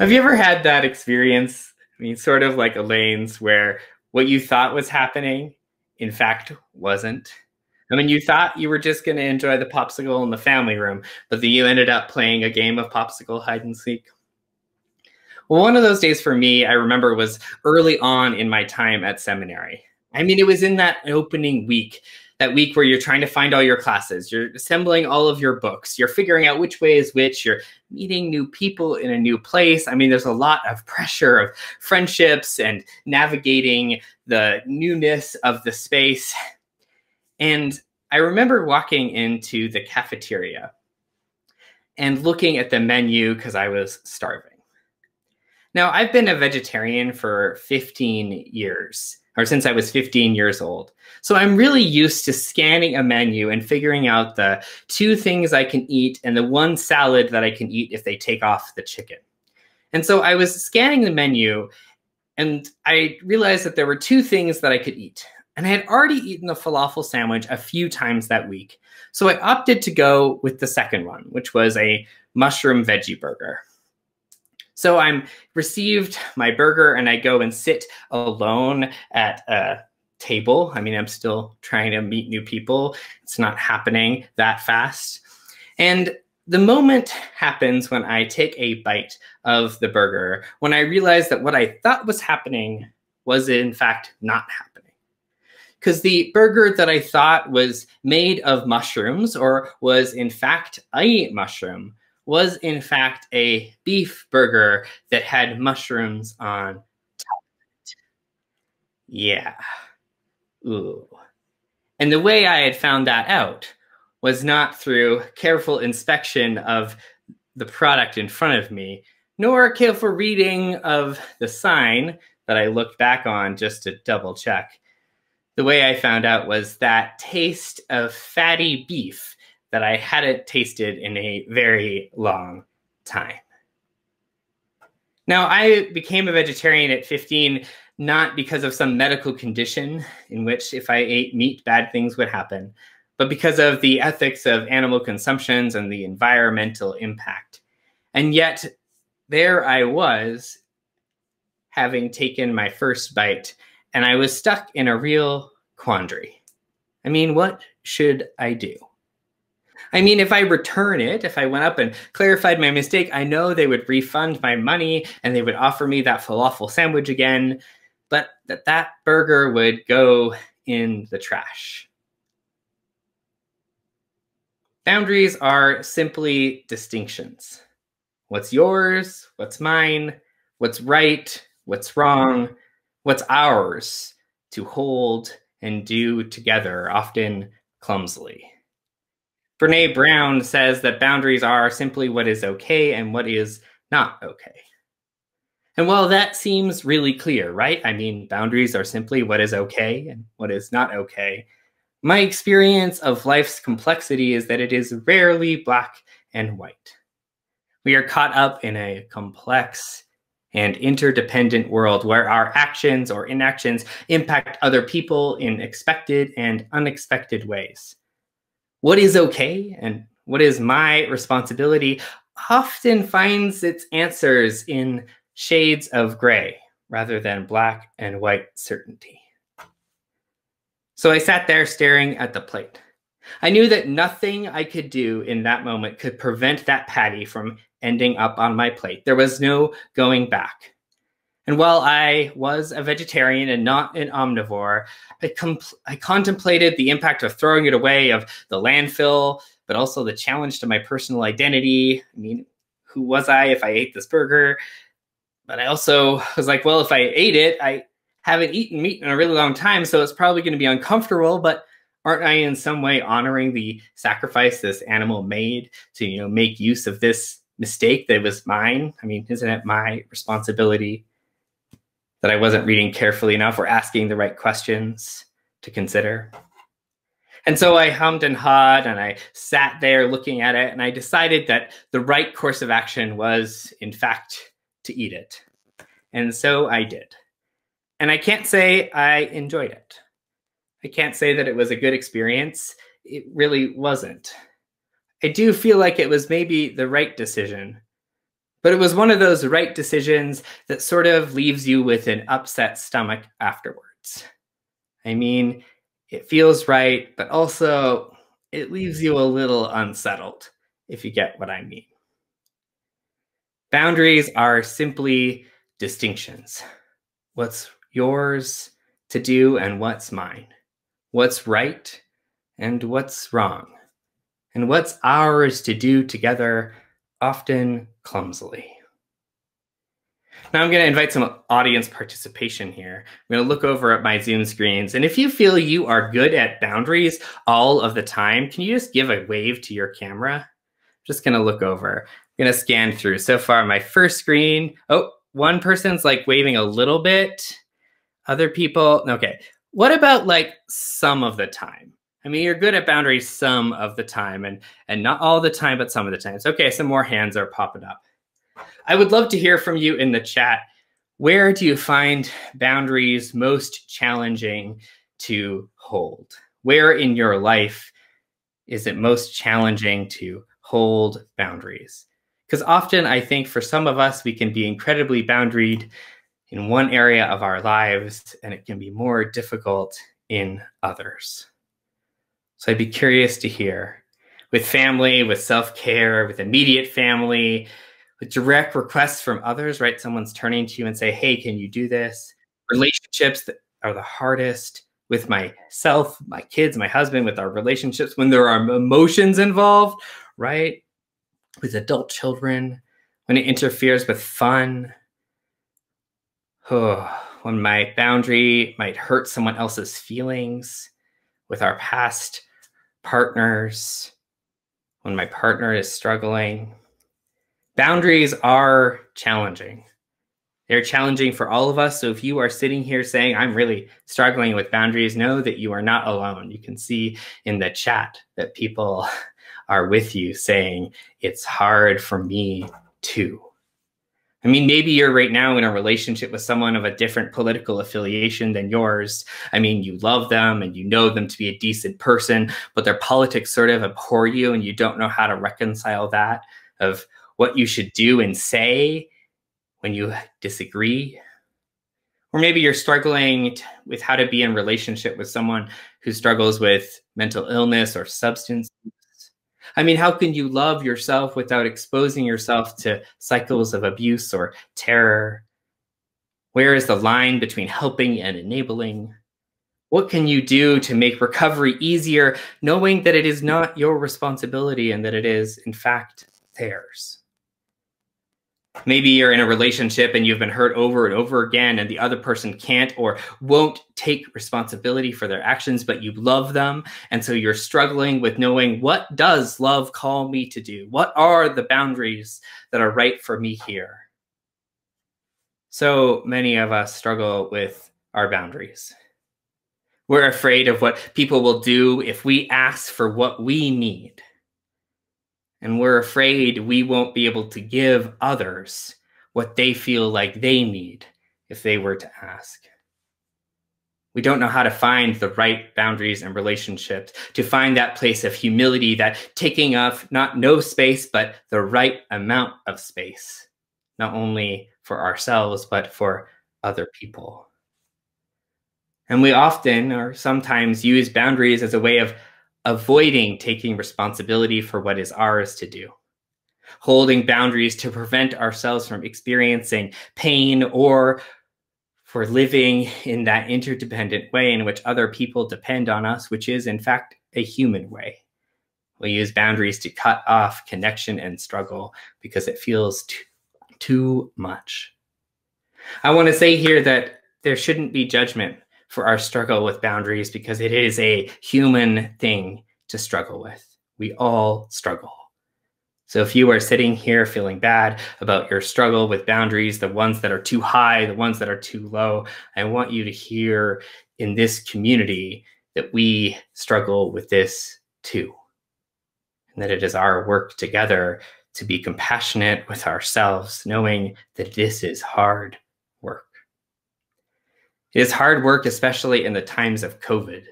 Have you ever had that experience? I mean, sort of like Elaine's, where what you thought was happening, in fact, wasn't. I mean, you thought you were just going to enjoy the popsicle in the family room, but then you ended up playing a game of popsicle hide and seek. Well, one of those days for me, I remember was early on in my time at seminary. I mean, it was in that opening week, that week where you're trying to find all your classes, you're assembling all of your books, you're figuring out which way is which, you're meeting new people in a new place. I mean, there's a lot of pressure of friendships and navigating the newness of the space. And I remember walking into the cafeteria and looking at the menu because I was starving. Now, I've been a vegetarian for 15 years, or since I was 15 years old. So I'm really used to scanning a menu and figuring out the two things I can eat and the one salad that I can eat if they take off the chicken. And so I was scanning the menu and I realized that there were two things that I could eat. And I had already eaten the falafel sandwich a few times that week. So I opted to go with the second one, which was a mushroom veggie burger. So I'm received my burger and I go and sit alone at a table. I mean, I'm still trying to meet new people. It's not happening that fast. And the moment happens when I take a bite of the burger, when I realize that what I thought was happening was in fact not happening. Because the burger that I thought was made of mushrooms or was in fact a mushroom was in fact a beef burger that had mushrooms on top. Yeah. Ooh. And the way I had found that out was not through careful inspection of the product in front of me, nor careful reading of the sign that I looked back on just to double check. The way I found out was that taste of fatty beef that I hadn't tasted in a very long time. Now, I became a vegetarian at 15 not because of some medical condition in which if I ate meat, bad things would happen, but because of the ethics of animal consumptions and the environmental impact. And yet, there I was, having taken my first bite, and I was stuck in a real quandary. I mean, what should I do? I mean, if I return it, if I went up and clarified my mistake, I know they would refund my money and they would offer me that falafel sandwich again, but that that burger would go in the trash. Boundaries are simply distinctions. What's yours? What's mine? What's right? What's wrong? What's ours to hold and do together, often clumsily. Brene Brown says that boundaries are simply what is okay and what is not okay. And while that seems really clear, right? I mean, boundaries are simply what is okay and what is not okay. My experience of life's complexity is that it is rarely black and white. We are caught up in a complex and interdependent world where our actions or inactions impact other people in expected and unexpected ways what is okay and what is my responsibility often finds its answers in shades of gray rather than black and white certainty. So I sat there staring at the plate. I knew that nothing I could do in that moment could prevent that patty from ending up on my plate. There was no going back. And while I was a vegetarian and not an omnivore, I, I contemplated the impact of throwing it away, of the landfill, but also the challenge to my personal identity. I mean, who was I if I ate this burger? But I also was like, well, if I ate it, I haven't eaten meat in a really long time, so it's probably going to be uncomfortable, but aren't I in some way honoring the sacrifice this animal made to, you know, make use of this mistake that was mine? I mean, isn't it my responsibility that I wasn't reading carefully enough or asking the right questions to consider. And so I hummed and hawed and I sat there looking at it and I decided that the right course of action was, in fact, to eat it. And so I did. And I can't say I enjoyed it. I can't say that it was a good experience. It really wasn't. I do feel like it was maybe the right decision, But it was one of those right decisions that sort of leaves you with an upset stomach afterwards. I mean, it feels right, but also it leaves you a little unsettled, if you get what I mean. Boundaries are simply distinctions. What's yours to do and what's mine? What's right and what's wrong? And what's ours to do together, often clumsily? Now I'm going to invite some audience participation here. I'm going to look over at my Zoom screens. And if you feel you are good at boundaries all of the time, can you just give a wave to your camera? I'm just going to look over. I'm going to scan through. So far, my first screen. Oh, one person's like waving a little bit. Other people, okay. What about like some of the time? I mean, you're good at boundaries some of the time and and not all the time, but some of the times. Okay, some more hands are popping up. I would love to hear from you in the chat. Where do you find boundaries most challenging to hold? Where in your life is it most challenging to hold boundaries? Because often I think for some of us, we can be incredibly boundaried in one area of our lives, and it can be more difficult in others. So I'd be curious to hear with family, with self care, with immediate family, with direct requests from others, right? Someone's turning to you and say, Hey, can you do this? Relationships that are the hardest with myself, my kids, my husband, with our relationships, when there are emotions involved, right? With adult children, when it interferes with fun. Oh, when my boundary might hurt someone else's feelings, with our past partners, when my partner is struggling, boundaries are challenging. They're challenging for all of us. So if you are sitting here saying, I'm really struggling with boundaries, know that you are not alone. You can see in the chat that people are with you saying, it's hard for me too. I mean, maybe you're right now in a relationship with someone of a different political affiliation than yours. I mean, you love them and you know them to be a decent person, but their politics sort of abhor you and you don't know how to reconcile that of what you should do and say when you disagree. Or maybe you're struggling with how to be in relationship with someone who struggles with mental illness or substance. I mean, how can you love yourself without exposing yourself to cycles of abuse or terror? Where is the line between helping and enabling? What can you do to make recovery easier, knowing that it is not your responsibility and that it is, in fact, theirs? Maybe you're in a relationship and you've been hurt over and over again and the other person can't or won't take responsibility for their actions but you love them. And so you're struggling with knowing what does love call me to do? What are the boundaries that are right for me here? So many of us struggle with our boundaries. We're afraid of what people will do if we ask for what we need and we're afraid we won't be able to give others what they feel like they need if they were to ask. We don't know how to find the right boundaries and relationships, to find that place of humility, that taking up not no space, but the right amount of space, not only for ourselves, but for other people. And we often or sometimes use boundaries as a way of avoiding taking responsibility for what is ours to do, holding boundaries to prevent ourselves from experiencing pain or for living in that interdependent way in which other people depend on us, which is in fact a human way. We use boundaries to cut off connection and struggle because it feels too, too much. I want to say here that there shouldn't be judgment for our struggle with boundaries because it is a human thing to struggle with. We all struggle. So if you are sitting here feeling bad about your struggle with boundaries, the ones that are too high, the ones that are too low, I want you to hear in this community that we struggle with this too. And that it is our work together to be compassionate with ourselves, knowing that this is hard. It is hard work, especially in the times of COVID.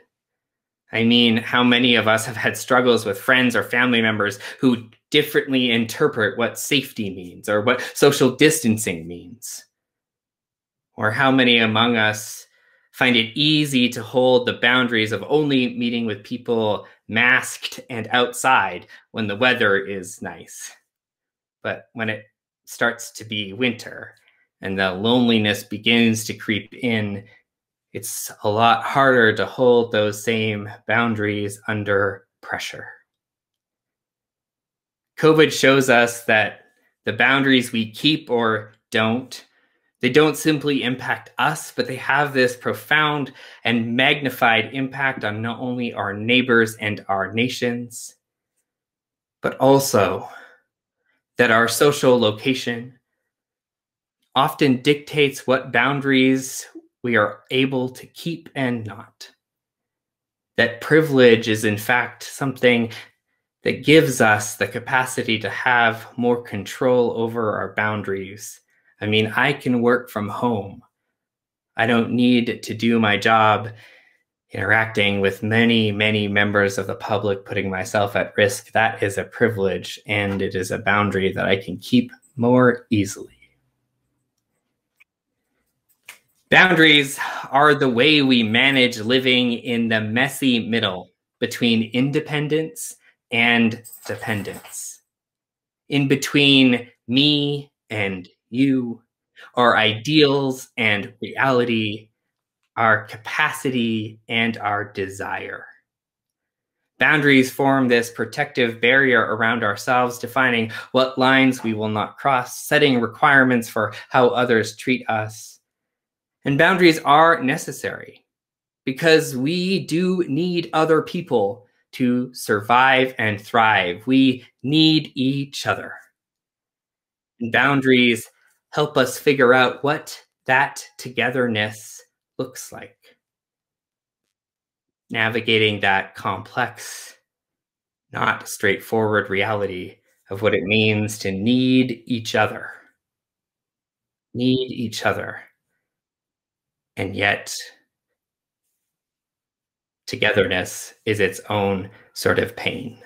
I mean, how many of us have had struggles with friends or family members who differently interpret what safety means or what social distancing means. Or how many among us find it easy to hold the boundaries of only meeting with people masked and outside when the weather is nice. But when it starts to be winter and the loneliness begins to creep in, it's a lot harder to hold those same boundaries under pressure. COVID shows us that the boundaries we keep or don't, they don't simply impact us, but they have this profound and magnified impact on not only our neighbors and our nations, but also that our social location often dictates what boundaries we are able to keep and not. That privilege is, in fact, something that gives us the capacity to have more control over our boundaries. I mean, I can work from home. I don't need to do my job interacting with many, many members of the public, putting myself at risk. That is a privilege and it is a boundary that I can keep more easily. Boundaries are the way we manage living in the messy middle between independence and dependence, in between me and you, our ideals and reality, our capacity and our desire. Boundaries form this protective barrier around ourselves, defining what lines we will not cross, setting requirements for how others treat us and boundaries are necessary because we do need other people to survive and thrive. We need each other. And boundaries help us figure out what that togetherness looks like. Navigating that complex, not straightforward reality of what it means to need each other. Need each other. And yet, togetherness is its own sort of pain.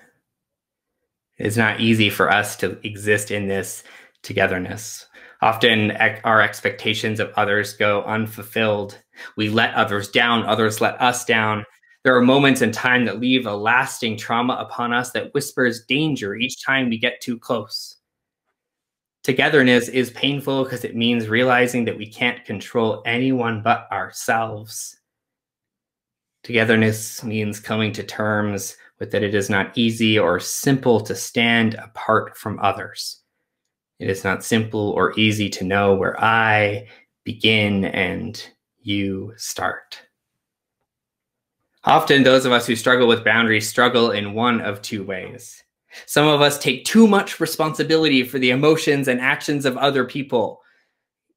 It's not easy for us to exist in this togetherness. Often our expectations of others go unfulfilled. We let others down, others let us down. There are moments in time that leave a lasting trauma upon us that whispers danger each time we get too close. Togetherness is painful because it means realizing that we can't control anyone but ourselves. Togetherness means coming to terms with that it is not easy or simple to stand apart from others. It is not simple or easy to know where I begin and you start. Often, those of us who struggle with boundaries struggle in one of two ways. Some of us take too much responsibility for the emotions and actions of other people.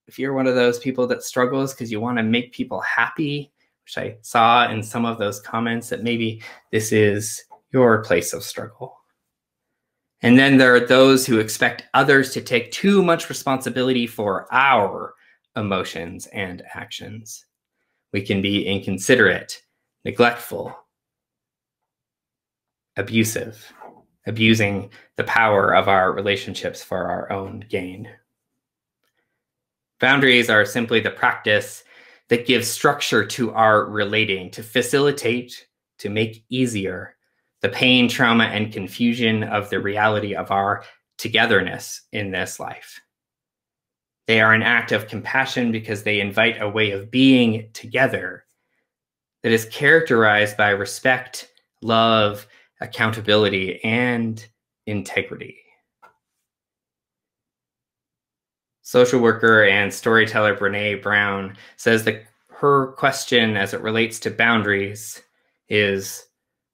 If you're one of those people that struggles because you want to make people happy, which I saw in some of those comments, that maybe this is your place of struggle. And then there are those who expect others to take too much responsibility for our emotions and actions. We can be inconsiderate, neglectful, abusive abusing the power of our relationships for our own gain. Boundaries are simply the practice that gives structure to our relating, to facilitate, to make easier the pain, trauma, and confusion of the reality of our togetherness in this life. They are an act of compassion because they invite a way of being together that is characterized by respect, love, accountability, and integrity. Social worker and storyteller Brene Brown says that her question as it relates to boundaries is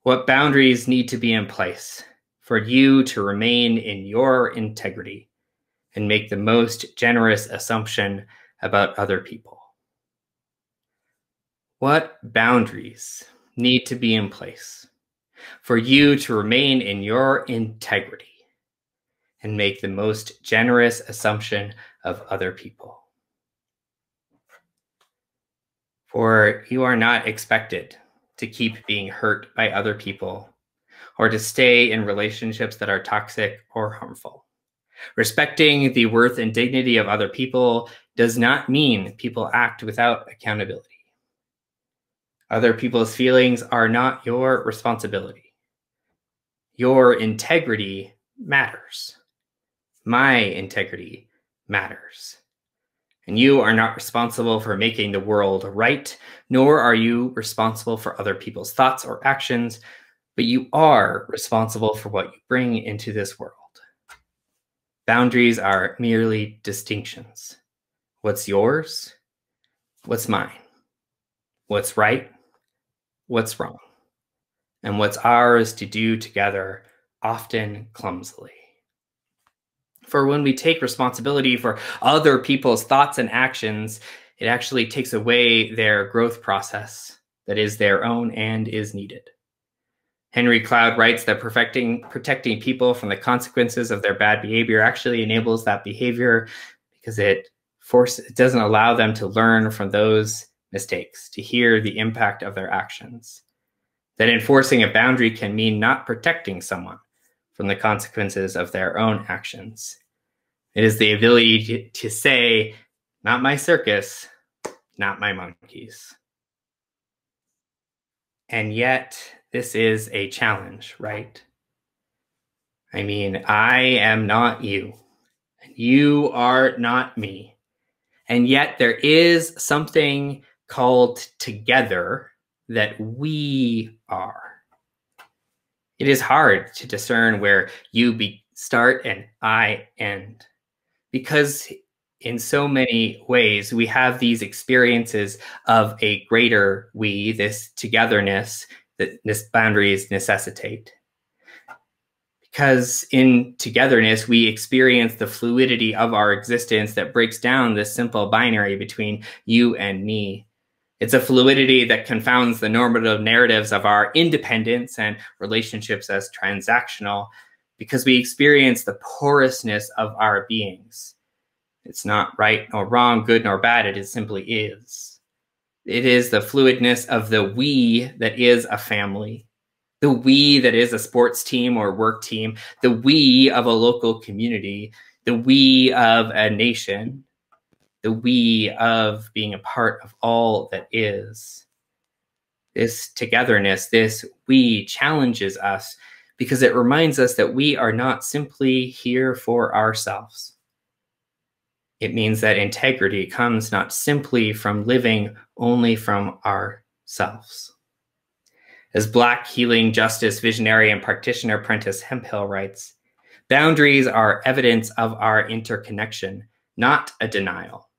what boundaries need to be in place for you to remain in your integrity and make the most generous assumption about other people? What boundaries need to be in place for you to remain in your integrity and make the most generous assumption of other people. For you are not expected to keep being hurt by other people or to stay in relationships that are toxic or harmful. Respecting the worth and dignity of other people does not mean people act without accountability. Other people's feelings are not your responsibility. Your integrity matters. My integrity matters. And you are not responsible for making the world right, nor are you responsible for other people's thoughts or actions, but you are responsible for what you bring into this world. Boundaries are merely distinctions. What's yours? What's mine? What's right? What's wrong? And what's ours to do together, often clumsily. For when we take responsibility for other people's thoughts and actions, it actually takes away their growth process that is their own and is needed. Henry Cloud writes that perfecting, protecting people from the consequences of their bad behavior actually enables that behavior because it force it doesn't allow them to learn from those mistakes, to hear the impact of their actions. That enforcing a boundary can mean not protecting someone from the consequences of their own actions. It is the ability to, to say, not my circus, not my monkeys. And yet, this is a challenge, right? I mean, I am not you, you are not me. And yet, there is something called together that we are. It is hard to discern where you be, start and I end because in so many ways we have these experiences of a greater we this togetherness that this boundaries necessitate because in togetherness we experience the fluidity of our existence that breaks down this simple binary between you and me it's a fluidity that confounds the normative narratives of our independence and relationships as transactional because we experience the porousness of our beings. It's not right nor wrong, good nor bad, it is simply is. It is the fluidness of the we that is a family, the we that is a sports team or work team, the we of a local community, the we of a nation, the we of being a part of all that is. This togetherness, this we challenges us because it reminds us that we are not simply here for ourselves. It means that integrity comes not simply from living only from ourselves. As Black healing justice visionary and practitioner Prentice Hemphill writes, boundaries are evidence of our interconnection, not a denial.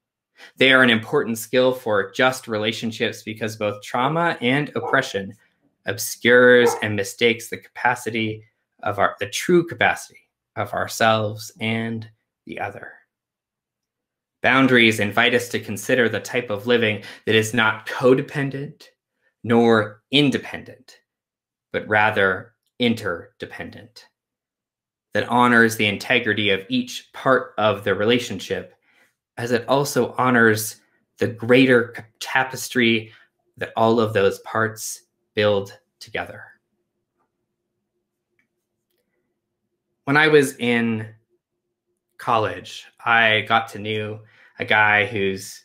They are an important skill for just relationships because both trauma and oppression obscures and mistakes the capacity of our the true capacity of ourselves and the other. Boundaries invite us to consider the type of living that is not codependent nor independent, but rather interdependent, that honors the integrity of each part of the relationship as it also honors the greater tapestry that all of those parts build together. When I was in college, I got to know a guy whose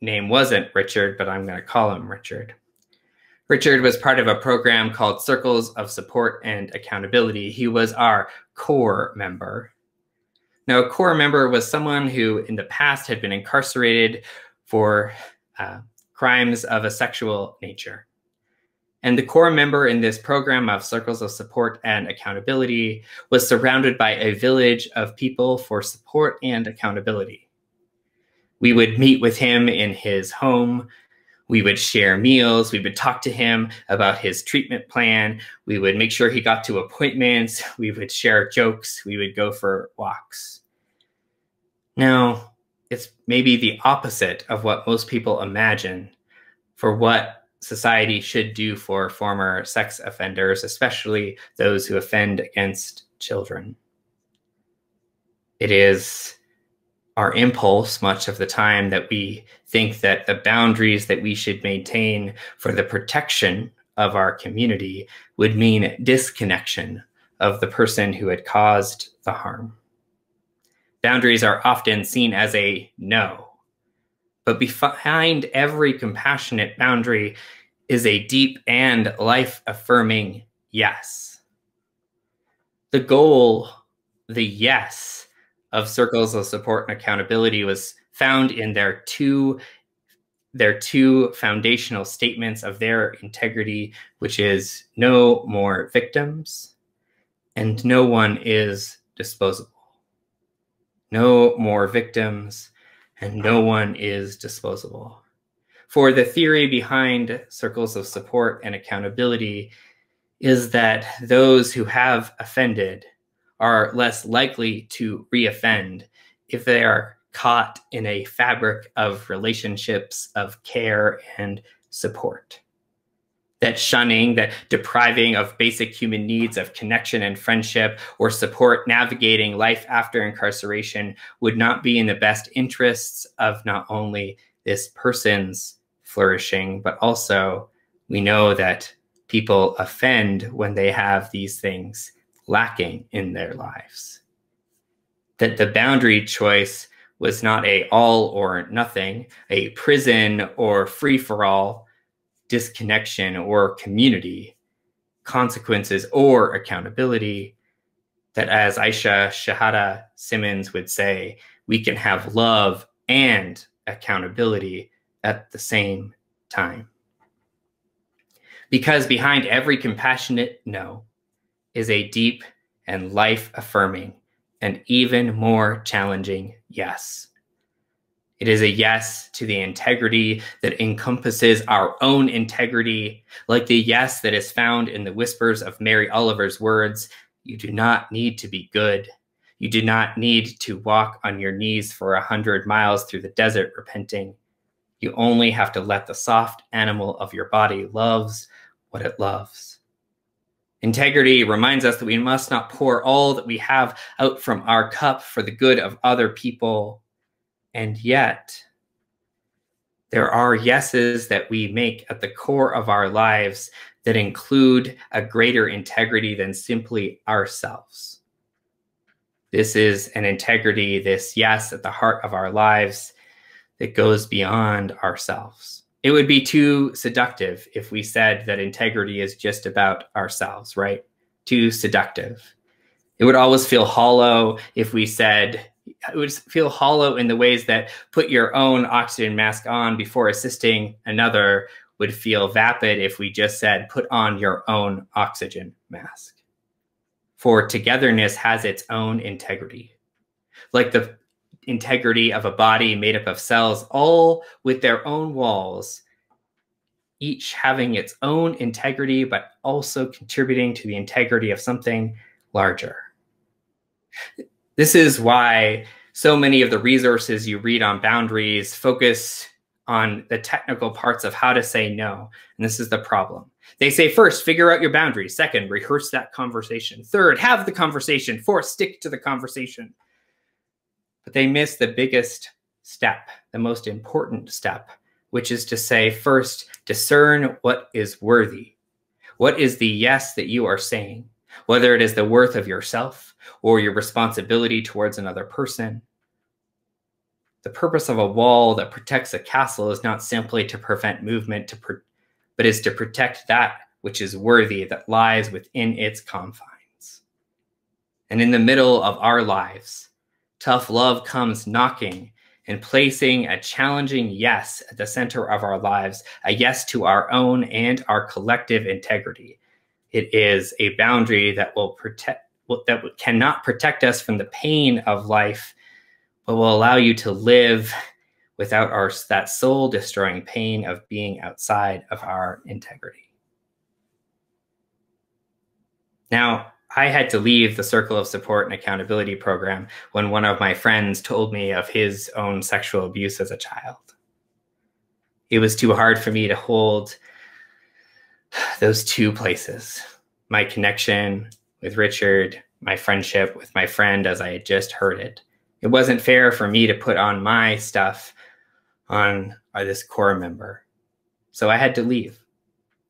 name wasn't Richard, but I'm going to call him Richard. Richard was part of a program called Circles of Support and Accountability. He was our core member. Now, a core member was someone who in the past had been incarcerated for uh, crimes of a sexual nature. And the core member in this program of Circles of Support and Accountability was surrounded by a village of people for support and accountability. We would meet with him in his home. We would share meals. We would talk to him about his treatment plan. We would make sure he got to appointments. We would share jokes. We would go for walks. Now, it's maybe the opposite of what most people imagine for what society should do for former sex offenders, especially those who offend against children. It is our impulse much of the time that we think that the boundaries that we should maintain for the protection of our community would mean disconnection of the person who had caused the harm. Boundaries are often seen as a no, but behind every compassionate boundary is a deep and life affirming yes. The goal, the yes of circles of support and accountability was found in their two their two foundational statements of their integrity, which is no more victims and no one is disposable. No more victims and no one is disposable. For the theory behind circles of support and accountability is that those who have offended are less likely to reoffend if they are caught in a fabric of relationships of care and support. That shunning, that depriving of basic human needs of connection and friendship or support navigating life after incarceration would not be in the best interests of not only this person's flourishing, but also we know that people offend when they have these things lacking in their lives. That the boundary choice was not a all or nothing, a prison or free for all, disconnection or community, consequences or accountability. That, as Aishah Shahidah Simmons would say, we can have love and accountability at the same time. Because behind every compassionate no is a deep and life affirming and even more challenging yes. It is a yes to the integrity that encompasses our own integrity, like the yes that is found in the whispers of Mary Oliver's words You do not need to be good. You do not need to walk on your knees for a hundred miles through the desert repenting. You only have to let the soft animal of your body loves what it loves. Integrity reminds us that we must not pour all that we have out from our cup for the good of other people. And yet, there are yeses that we make at the core of our lives that include a greater integrity than simply ourselves. This is an integrity, this yes at the heart of our lives that goes beyond ourselves it would be too seductive if we said that integrity is just about ourselves, right? Too seductive. It would always feel hollow if we said, it would feel hollow in the ways that put your own oxygen mask on before assisting another would feel vapid if we just said, put on your own oxygen mask. For togetherness has its own integrity. Like the integrity of a body made up of cells, all with their own walls, each having its own integrity, but also contributing to the integrity of something larger. This is why so many of the resources you read on boundaries focus on the technical parts of how to say no. And this is the problem. They say first, figure out your boundaries. Second, rehearse that conversation. Third, have the conversation. Fourth, stick to the conversation but they miss the biggest step, the most important step, which is to say, first, discern what is worthy. What is the yes that you are saying, whether it is the worth of yourself or your responsibility towards another person? The purpose of a wall that protects a castle is not simply to prevent movement, to pro- but is to protect that which is worthy that lies within its confines. And in the middle of our lives, Tough love comes knocking and placing a challenging yes at the center of our lives, a yes to our own and our collective integrity. It is a boundary that will protect that cannot protect us from the pain of life, but will allow you to live without our that soul destroying pain of being outside of our integrity. Now, I had to leave the Circle of Support and Accountability program when one of my friends told me of his own sexual abuse as a child. It was too hard for me to hold those two places my connection with Richard, my friendship with my friend as I had just heard it. It wasn't fair for me to put on my stuff on uh, this core member. So I had to leave.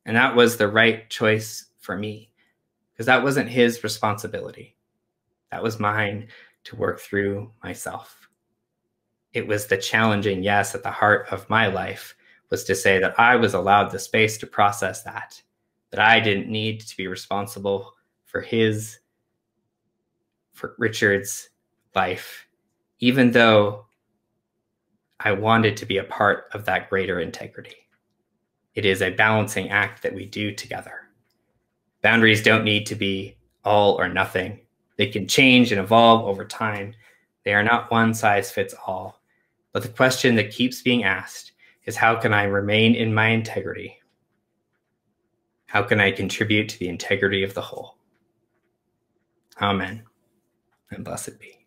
And that was the right choice for me because that wasn't his responsibility. That was mine to work through myself. It was the challenging yes at the heart of my life was to say that I was allowed the space to process that, that I didn't need to be responsible for his, for Richard's life, even though I wanted to be a part of that greater integrity. It is a balancing act that we do together. Boundaries don't need to be all or nothing. They can change and evolve over time. They are not one size fits all. But the question that keeps being asked is how can I remain in my integrity? How can I contribute to the integrity of the whole? Amen. And blessed be.